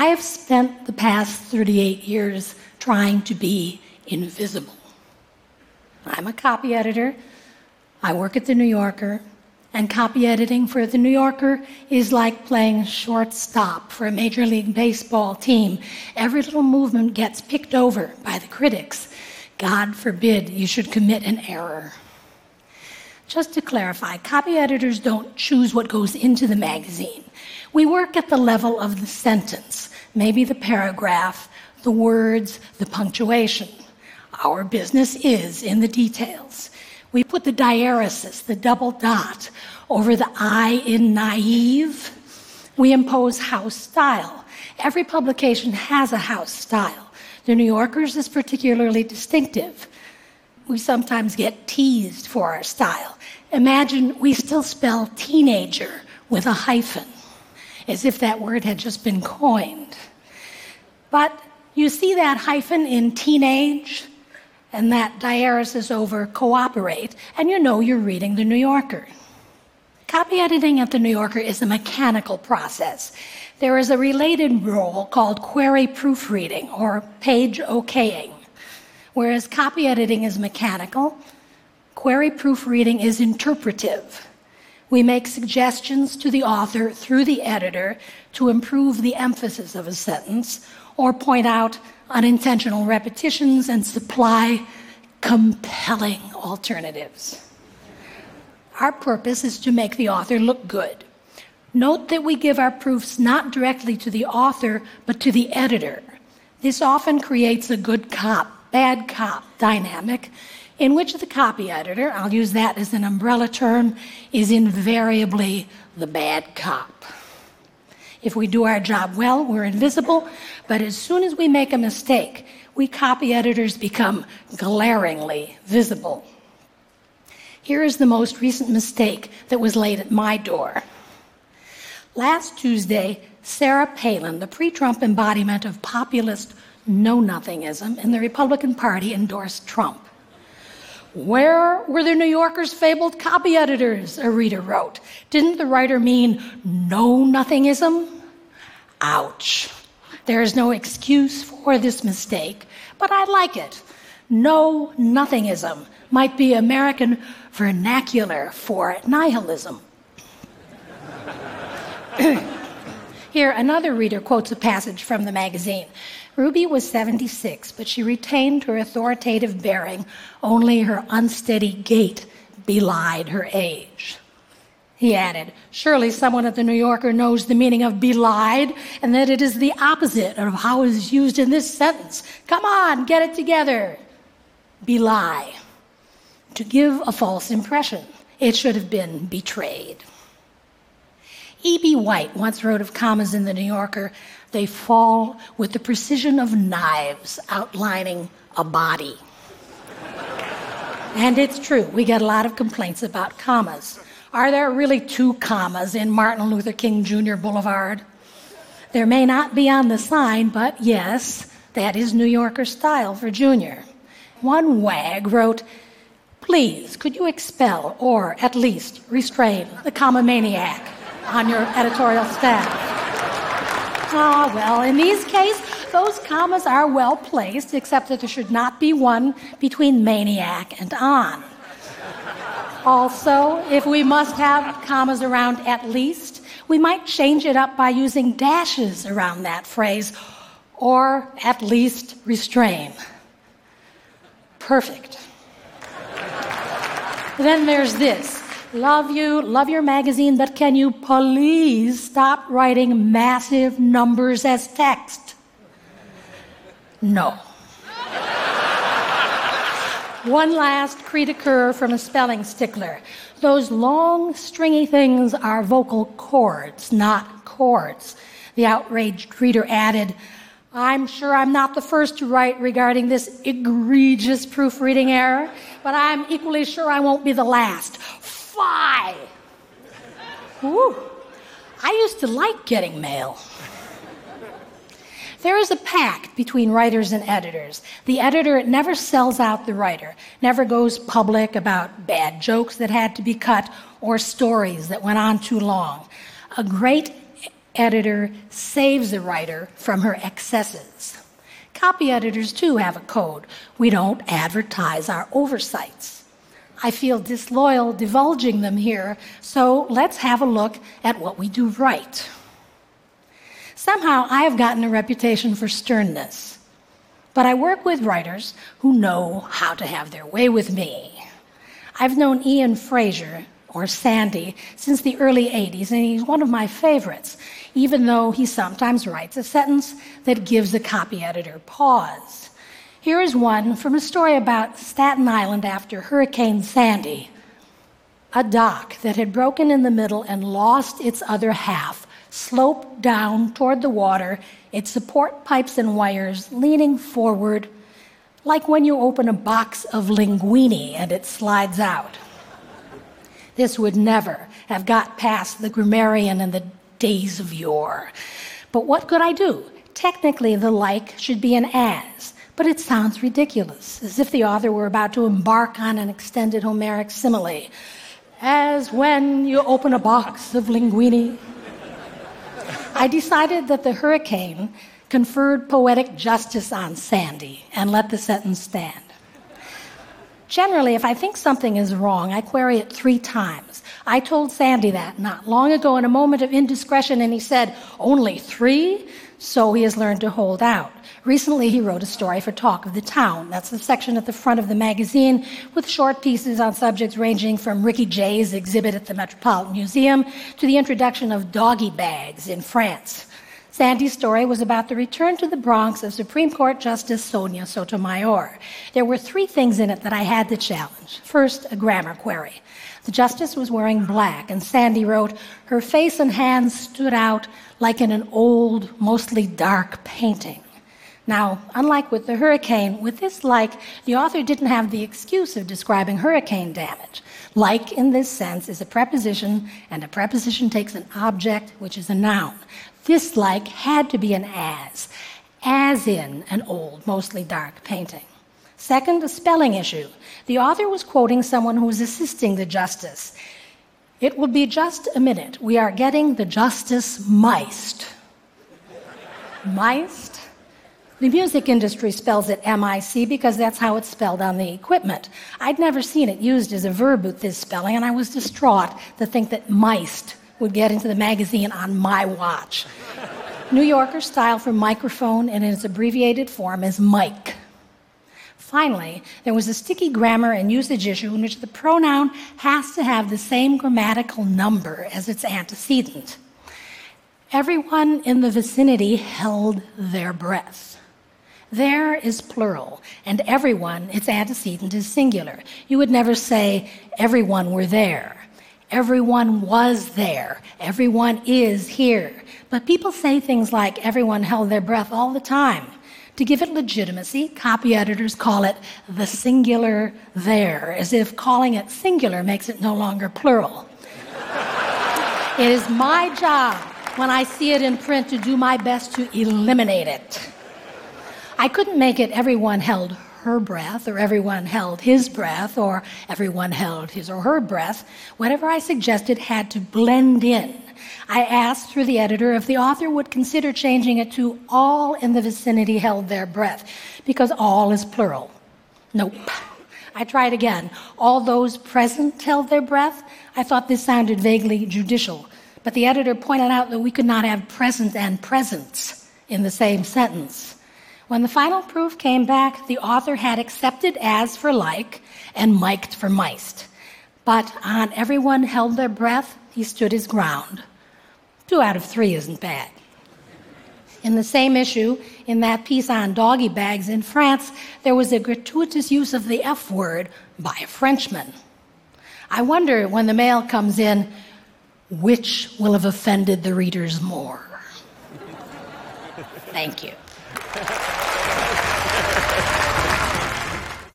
I have spent the past 38 years trying to be invisible. I'm a copy editor. I work at The New Yorker. And copy editing for The New Yorker is like playing shortstop for a Major League Baseball team. Every little movement gets picked over by the critics. God forbid you should commit an error. Just to clarify, copy editors don't choose what goes into the magazine. We work at the level of the sentence, maybe the paragraph, the words, the punctuation. Our business is in the details. We put the diaeresis, the double dot, over the I in naive. We impose house style. Every publication has a house style. The New Yorker's is particularly distinctive. We sometimes get teased for our style. Imagine we still spell teenager with a hyphen, as if that word had just been coined. But you see that hyphen in teenage, and that diaeresis over cooperate, and you know you're reading The New Yorker. Copy editing at The New Yorker is a mechanical process. There is a related role called query proofreading or page okaying. Whereas copy editing is mechanical, query proofreading is interpretive. We make suggestions to the author through the editor to improve the emphasis of a sentence or point out unintentional repetitions and supply compelling alternatives. Our purpose is to make the author look good. Note that we give our proofs not directly to the author, but to the editor. This often creates a good cop, bad cop dynamic in which the copy editor, I'll use that as an umbrella term, is invariably the bad cop. If we do our job well, we're invisible, but as soon as we make a mistake, we copy editors become glaringly visible. Here is the most recent mistake that was laid at my door. Last Tuesday, Sarah Palin, the pre Trump embodiment of populist no nothingism in the Republican Party, endorsed Trump. Where were the New Yorker's fabled copy editors? A reader wrote. Didn't the writer mean know nothingism? Ouch. There is no excuse for this mistake, but I like it. Know nothingism might be American vernacular for nihilism. Here, another reader quotes a passage from the magazine. Ruby was 76, but she retained her authoritative bearing. Only her unsteady gait belied her age. He added, Surely someone at the New Yorker knows the meaning of belied and that it is the opposite of how it is used in this sentence. Come on, get it together. Belie. To give a false impression. It should have been betrayed. E.B. White once wrote of commas in the New Yorker they fall with the precision of knives outlining a body. and it's true, we get a lot of complaints about commas. Are there really two commas in Martin Luther King Jr. Boulevard? There may not be on the sign, but yes, that is New Yorker style for Junior. One wag wrote, Please, could you expel or at least restrain the comma maniac on your editorial staff? Ah, well, in these cases, those commas are well placed, except that there should not be one between maniac and on. Also, if we must have commas around at least, we might change it up by using dashes around that phrase, or at least restrain. Perfect. then there's this love you, love your magazine, but can you please stop writing massive numbers as text? No. One last cri de coeur from a spelling stickler. Those long, stringy things are vocal cords, not chords. The outraged reader added, I'm sure I'm not the first to write regarding this egregious proofreading error, but I'm equally sure I won't be the last. Woo. I used to like getting mail. There is a pact between writers and editors. The editor never sells out the writer, never goes public about bad jokes that had to be cut or stories that went on too long. A great editor saves the writer from her excesses. Copy editors, too, have a code. We don't advertise our oversights. I feel disloyal divulging them here, so let's have a look at what we do right. Somehow, I have gotten a reputation for sternness, but I work with writers who know how to have their way with me. I've known Ian Frazier, or Sandy, since the early 80s, and he's one of my favorites, even though he sometimes writes a sentence that gives a copy editor pause. Here is one from a story about Staten Island after Hurricane Sandy. A dock that had broken in the middle and lost its other half sloped down toward the water, its support pipes and wires leaning forward, like when you open a box of linguine and it slides out. This would never have got past the grammarian in the days of yore. But what could I do? Technically, the like should be an as but it sounds ridiculous, as if the author were about to embark on an extended Homeric simile, as when you open a box of linguine. I decided that the hurricane conferred poetic justice on Sandy and let the sentence stand. Generally, if I think something is wrong, I query it three times. I told Sandy that not long ago in a moment of indiscretion, and he said, Only three? So he has learned to hold out. Recently, he wrote a story for Talk of the Town. That's the section at the front of the magazine with short pieces on subjects ranging from Ricky Jay's exhibit at the Metropolitan Museum to the introduction of doggy bags in France. Sandy's story was about the return to the Bronx of Supreme Court Justice Sonia Sotomayor. There were three things in it that I had to challenge. First, a grammar query. The justice was wearing black, and Sandy wrote, Her face and hands stood out like in an old, mostly dark painting. Now, unlike with the hurricane, with this like, the author didn't have the excuse of describing hurricane damage. Like in this sense is a preposition, and a preposition takes an object, which is a noun. This like had to be an as, as in an old, mostly dark painting. Second, a spelling issue. The author was quoting someone who was assisting the justice. It will be just a minute. We are getting the justice miced. Miced? The music industry spells it M I C because that's how it's spelled on the equipment. I'd never seen it used as a verb with this spelling, and I was distraught to think that miced would get into the magazine on my watch. New Yorker style for microphone, and in its abbreviated form is mic. Finally, there was a sticky grammar and usage issue in which the pronoun has to have the same grammatical number as its antecedent. Everyone in the vicinity held their breath. Their is plural, and everyone, its antecedent, is singular. You would never say, everyone were their. Everyone was there. Everyone is here. But people say things like, everyone held their breath all the time. To give it legitimacy, copy editors call it the singular there, as if calling it singular makes it no longer plural. it is my job when I see it in print to do my best to eliminate it. I couldn't make it everyone held her breath, or everyone held his breath, or everyone held his or her breath. Whatever I suggested had to blend in. I asked through the editor if the author would consider changing it to all in the vicinity held their breath, because all is plural. Nope. I tried again. All those present held their breath. I thought this sounded vaguely judicial, but the editor pointed out that we could not have present and presence in the same sentence. When the final proof came back, the author had accepted as for like and mic'd for miced. But on everyone held their breath, he stood his ground. Two out of three isn't bad. In the same issue, in that piece on doggy bags in France, there was a gratuitous use of the F word by a Frenchman. I wonder when the mail comes in, which will have offended the readers more? Thank you.